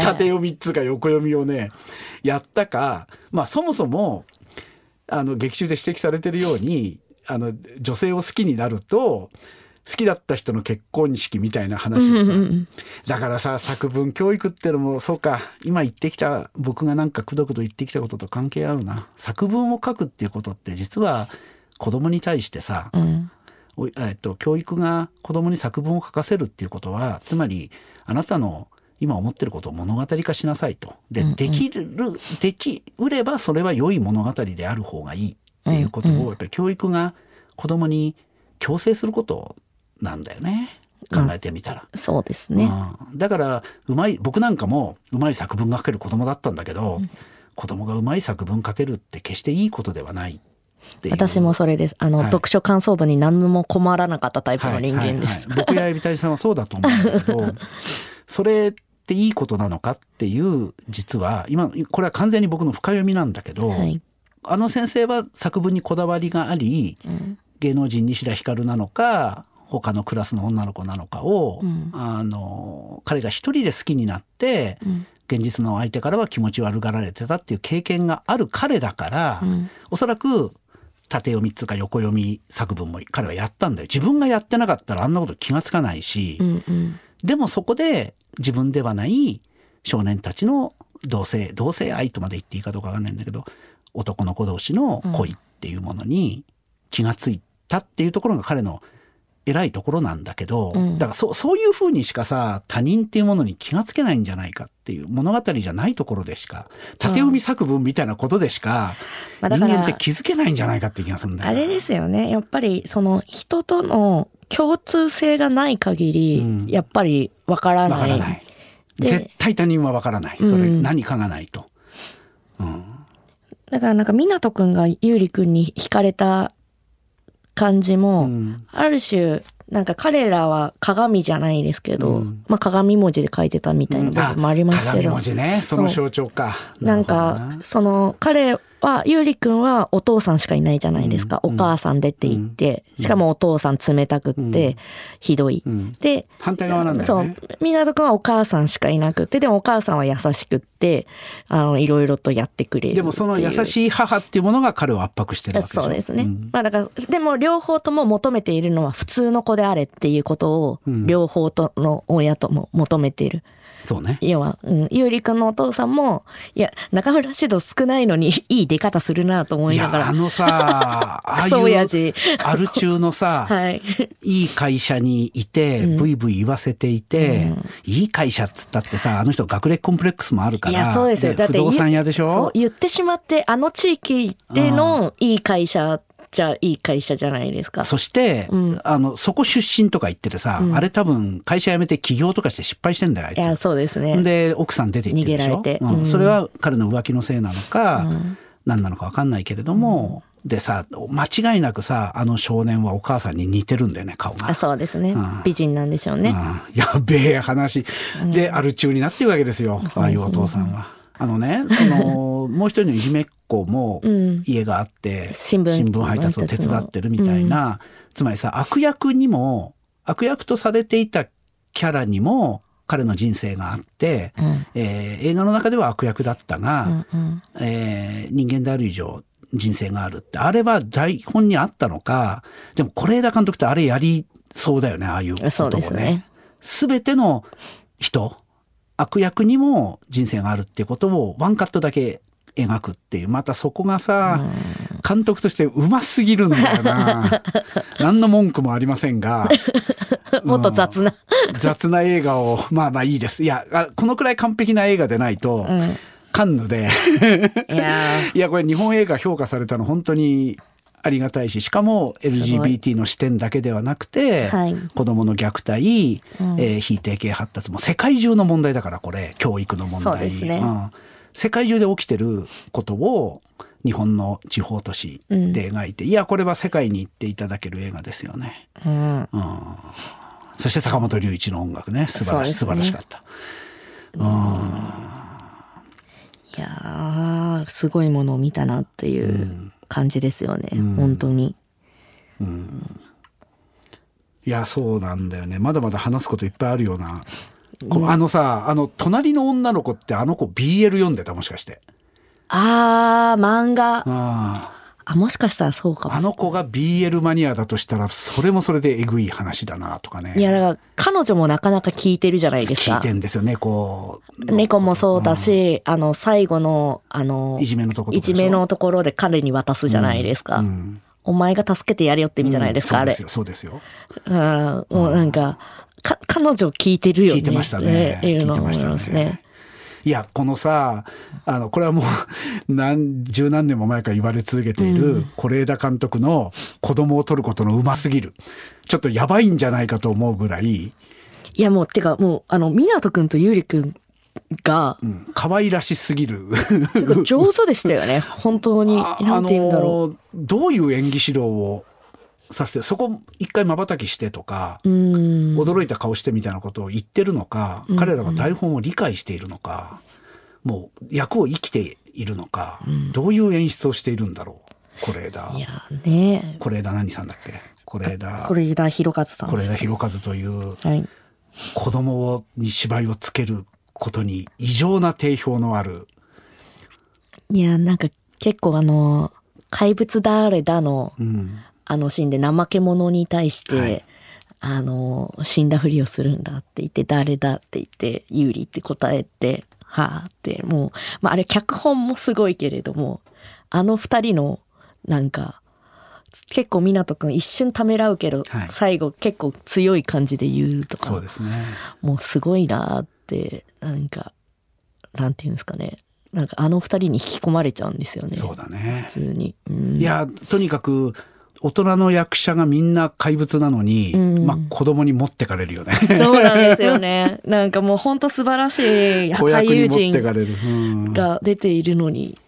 縦読みっつうか横読みをねやったかまあそもそもあの劇中で指摘されてるようにあの女性を好きになると好きだった人の結婚式みたいな話をさ、だからさ作文教育ってのもそうか。今言ってきた僕がなんかくどくど言ってきたことと関係あるな。作文を書くっていうことって実は子供に対してさ、うん、えっと、教育が子供に作文を書かせるっていうことはつまりあなたの今思ってることを物語化しなさいと。で、うんうん、できるできうればそれは良い物語である方がいいっていうことを、やっぱり教育が子供に強制することなんだよね。考えてみたら、うん、そうですね、うん、だからうまい僕なんかもうまい作文が書ける子供だったんだけど、うん、子供がうまい作文書けるって決していいことではない私もそれです。あの、はい、読書感想文に何も困らなかったタイプの人間です、はい。はいはい、僕やエビタリさんはそうだと思うんだけど [laughs] それっていいことなのかっていう実は今これは完全に僕の深読みなんだけど、はい、あの先生は作文にこだわりがあり、うん、芸能人西田ひかるなのか他のクラスの女の子なのかを、うん、あの彼が一人で好きになって、うん、現実の相手からは気持ち悪がられてたっていう経験がある彼だから、うん、おそらく縦読みっつうか横読み作文も彼はやったんだよ。自分がやってなかったらあんなこと気がつかないし、うんうん、でもそこで自分ではない少年たちの同性同性愛とまで言っていいかどうかわかんないんだけど男の子同士の恋っていうものに気がついたっていうところが彼の偉いところなんだけど、うん、だからそそういうふうにしかさ他人っていうものに気がつけないんじゃないかっていう物語じゃないところでしか縦読み作文みたいなことでしか、人間って気づけないんじゃないかって気がするんだよ、あれですよねやっぱりその人との共通性がない限り、うん、やっぱりわからない。ない絶対他人はわからない。それ、何かがないと。うん。だからなんか湊くんが優里くんに惹かれた感じも、ある種なんか彼らは鏡じゃないですけど、うん、まあ鏡文字で書いてたみたいな部分もありますけど、うん、鏡文字ね。その象徴か。なんかその彼はゆうりくんはお父さんしかいないじゃないですか、うん、お母さん出て行って、うん、しかもお父さん冷たくって、ひどい、で反対側なんだよね。そう。湊くんはお母さんしかいなくてでもお母さんは優しくってあのいろいろとやってくれるでもその優しい母っていうものが彼を圧迫してるわけそうですね、まあだからでも両方とも求めているのは普通の子であれっていうことを両方との親とも求めている、そうね。要は、うん、ゆうりくんのお父さんも、いや、中村獅童少ないのにいい出方するなと思いながら。あのさ、[laughs] ああいう、アル中のさ、[laughs] はい、いい会社にいて、ブイブイ言わせていて、うん、いい会社っつったってさ、あの人学歴コンプレックスもあるから。いや、そうですよ。だって不動産屋でしょ？言ってしまって、あの地域でのいい会社ちゃいい会社じゃないですか。そして、うん、あの、そこ出身とか言っててさ、うん、あれ多分会社辞めて起業とかして失敗してんだよ、あいつ。いや、そうですね。で、奥さん出て行って。逃げられて、うん。それは彼の浮気のせいなのか、何なのか分かんないけれども、でさ間違いなくさあの少年はお母さんに似てるんだよね顔が。あそうですね、うん、美人なんでしょうね、うん、やべえ話、でアル中になってるわけですよ、ああいうお父さんは。あのねその [laughs] もう一人のいじめっ子も家があって、うん、新聞配達を手伝ってるみたいな、うん、つまりさ悪役にも悪役とされていたキャラにも彼の人生があって、うん、えー、映画の中では悪役だったが、うんうん、えー、人間である以上人生があるって。あれは台本にあったのかでも是枝監督ってあれやりそうだよねああいうことをね。すべ、ね、ての人悪役にも人生があるっていうことをワンカットだけ描くっていう。またそこがさ監督としてうますぎるんだよな。[laughs] 何の文句もありませんが。[laughs] もっと雑な、雑な映画を。まあまあいいです。いやこのくらい完璧な映画でないと、うん。カンヌで。いや [laughs] いやこれ日本映画評価されたの本当にありがたいししかも LGBT の視点だけではなくて、はい。子どもの虐待、うん。えー非定型発達も世界中の問題だからこれ教育の問題。そうん。世界中で起きてることを日本の地方都市で描いて、いやこれは世界に行っていただける映画ですよね。うん。うん、そして坂本龍一の音楽ね。素晴らし,、ね。晴らしかった。うん。いやーすごいものを見たなっていう感じですよね、本当に。いやそうなんだよね。まだまだ話すこといっぱいあるような、こあのさあの隣の女の子ってあの子 BL 読んでたもしかして。あー漫画。ああもしかしたらそうかも。あの子が BL マニアだとしたらそれもそれでえぐい話だなとかね。いやだから彼女もなかなか聞いてるじゃないですか。聞いてんですよ猫猫もそうだし、あの最後のあのいじめのところいじめのところで彼に渡すじゃないですか、うんお前が助けてやれよって意味じゃないですか、あれ。そうですよそうですよ。うんもうなんかか彼女聞いてるよね。聞いてましたね。えいうの思い聞いてましたねますねいやこのさあのこれはもう [laughs] 何十何年も前から言われ続けている是枝監督の子供を撮ることのうますぎる。ちょっとやばいんじゃないかと思うぐらい、いやもうてかもうあの湊くんとゆうりくんがうん、可愛らしすぎる。上手でしたよね。[laughs] 本当に。あなんて言うんだろあのどういう演技指導をさせてそこ一回まばたきしてとか、ううん。驚いた顔してみたいなことを言ってるのか、彼らが台本を理解しているのかもう役を生きているのか、どういう演出をしているんだろう是枝いやね。是枝何さんだっけ？是枝これ田博和さん是枝裕和というはい。子供に芝居をつけることに異常な定評のあるいやなんか結構あの怪物誰だのうんあのシーンで怠け者に対して、はい。あの死んだふりをするんだって言って誰だって言って有利って答えてはあってもう、まあ、あれ脚本もすごいけれどもあの二人のなんか結構湊くん一瞬ためらうけど、はい。最後結構強い感じで言うとかそうですね。もうすごいなってなんかなんていうんですかね。なんかあの二人に引き込まれちゃうんですよね。そうだね。普通に。うん。いやとにかく大人の役者がみんな怪物なのに、うんまあ子供に持ってかれるよねそうなんですよね。[laughs] なんかもう本当素晴らしい俳優陣が出ているのに、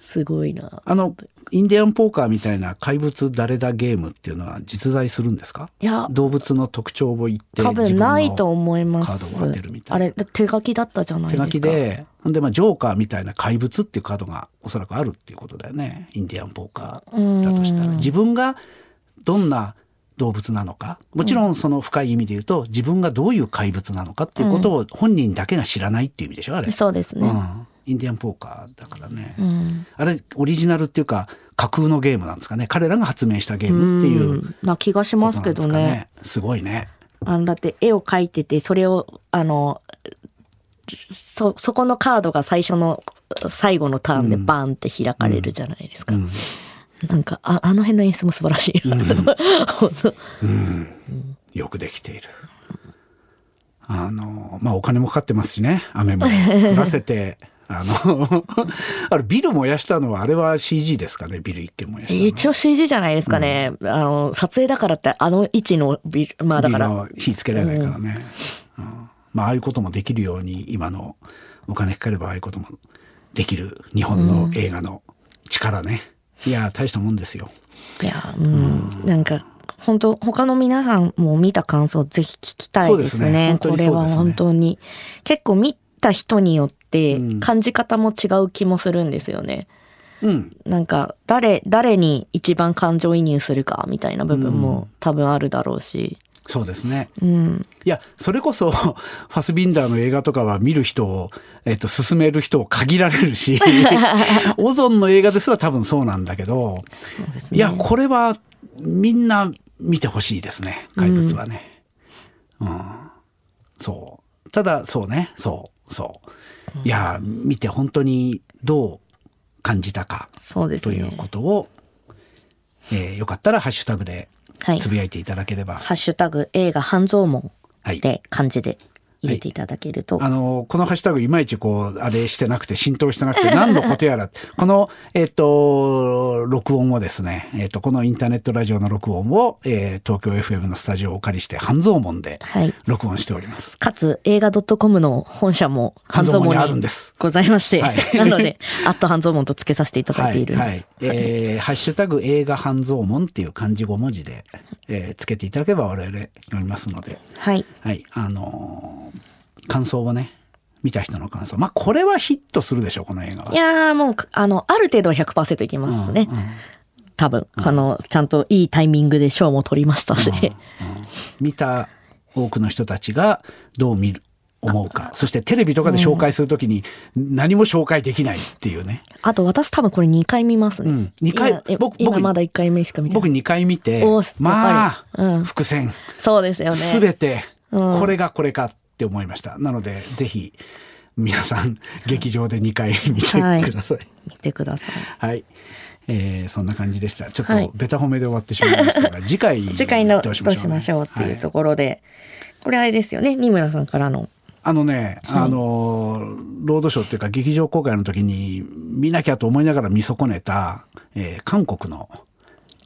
すごいな。あのインディアンポーカーみたいな怪物誰だゲームっていうのは実在するんですか？いや、動物の特徴を言って多分ないと思いますカードを当てるみ。たいなあれ、手書きだったじゃないですか。手書きでほんでまあジョーカーみたいな怪物っていうカードがおそらくあるっていうことだよね。インディアンポーカーだとしたら。うん。自分がどんな動物なのか。もちろんその深い意味で言うと自分がどういう怪物なのかっていうことを本人だけが知らないっていう意味でしょあれ、そうですね。うん、インディアンポーカーだからね、うん。あれオリジナルっていうか架空のゲームなんですかね。彼らが発明したゲームっていううん。な気がしますけどね。すごいね。あのだって絵を描いてて、それを、あの、そ、そこのカードが最初の、最後のターンでバーンって開かれるじゃないですか。うん。なんか、ああの辺の演出も素晴らしいな。と、本 [laughs] 当うん、よくできている。あのまあお金もかかってますしね。雨も降らせて [laughs] あの [laughs] あれビル燃やしたのはあれは CG ですかね？ビル一軒燃やしたの一応 CG じゃないですかね。あの、撮影だからってあの位置のビル、まあだから、火つけられないからね、うんまあああいうこともできるように今のお金かかればああいうこともできる。日本の映画の力ね、いや大したもんですよ。いや、うん、なんか、本当他の皆さんも見た感想ぜひ聞きたいですそうですね。これは本当に。結構見た人によってうん。感じ方も違う気もするんですよね。うん。なんか、誰、誰に一番感情移入するかみたいな部分も多分あるだろうし。そうですね。うん。いやそれこそ [laughs] ファスビンダーの映画とかは見る人を、えっと、勧める人を限られるし [laughs] オゾンの映画ですら多分そうなんだけど、ね。いやこれはみんな見てほしいですね怪物はね。うん。そう。ただそうね。そう。そう。いや見て本当にどう感じたかそうですねというこ。とを、えーよかったらハッシュタグではいつ。ぶやいていただければ、ハッシュタグ映画半蔵門はいで漢字で入れていただけると。あの、このハッシュタグいまいちこう、あれしてなくて、浸透してなくて、何のことやら、[laughs] この、えっ、と、録音をですね、えっ、と、このインターネットラジオの録音を、えー、東京 FM のスタジオをお借りして、半蔵門ではい。録音しております。かつ、映画 .com の本社も半蔵門にあるんです。ございまして、はい [laughs] なので、アット半蔵門と付けさせていただいているんです。はいはいえーハッシュタグ映画半蔵門っていう漢字5文字で、えーつけていただければ我々読みますので、はい。はい、あのー感想をね、見た人の感想。まあ、これはヒットするでしょう、この映画は。いやーもう、あの、ある程度は100%いきますね。うんうん多分。あの、ちゃんといいタイミングで賞も取りましたし。見た多くの人たちがどう見る思うかそしてテレビとかで紹介するときに何も紹介できないっていうね、あと私多分これ2回見ますね。うん二回今え僕僕今まだ1回目しか見てない。僕2回見てまあ、うん伏線そうですよね。すべてうんこれがこれかって思いました、なのでぜひ皆さん劇場で2回見てください。見てください。はい、えーそんな感じでした。ちょっはい。とベタ褒めで終わってしまいましたが、[laughs] 次回次回のどうしましょう,、しましょうっていうはい。ところで、これあれですよね、二村さんからの。あのね、あの、ロードショーっていうか劇場公開の時に見なきゃと思いながら見損ねた、えー韓国の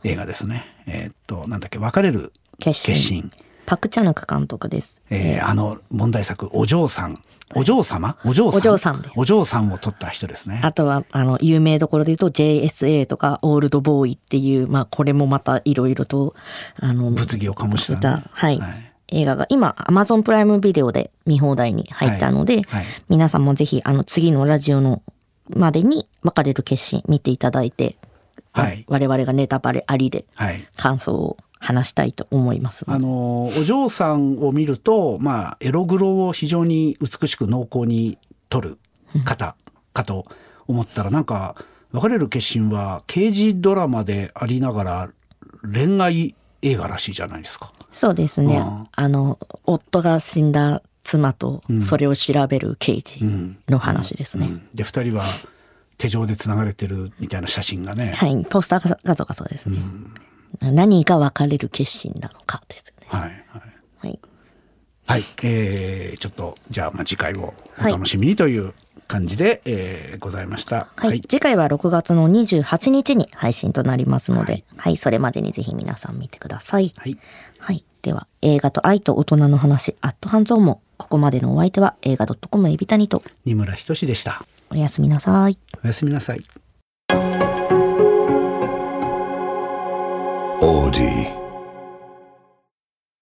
映画ですね。えーっと、なんだっけ、別れる決心。パク・チャヌク監督です。えーあの問題作、お嬢さん。お嬢様？お嬢さんお嬢さんお嬢さんを撮った人ですね。あとは、あの、有名どころで言うと JSA とかオールドボーイっていう、まあ、これもまたいろいろと、あの、物議を醸した、ね。はいはい映画が今 Amazon プライムビデオで見放題に入ったので、はい皆さんもぜひあの次のラジオのまでに別れる決心見ていただいて、はい我々がネタバレありではい。感想を話したいと思います。あのお嬢さんを見ると、まあ、エログロを非常に美しく濃厚に撮る方かと思ったらなんか別れる決心は刑事ドラマでありながら恋愛映画らしいじゃないですか。そうですね、うん。あの夫が死んだ妻とそれを調べる刑事うん。の話ですね、うん。で2人は手錠でつながれてるみたいな写真がね、はい。ポスター画像がそうですね、何が別れる決心なのかですよねはいはいはいはい、えーちょっとじゃあまあ次回をお楽しみにという感じで、えーございました。はい、次回は6月の28日に配信となりますので、ははいい、それまでにぜひ皆さん見てください。はいはい、では映画と愛と大人の話、アットハンゾーもここまでのお相手は映画 .com エビタニと二村仁でした。おやすみなさい。おやすみなさい。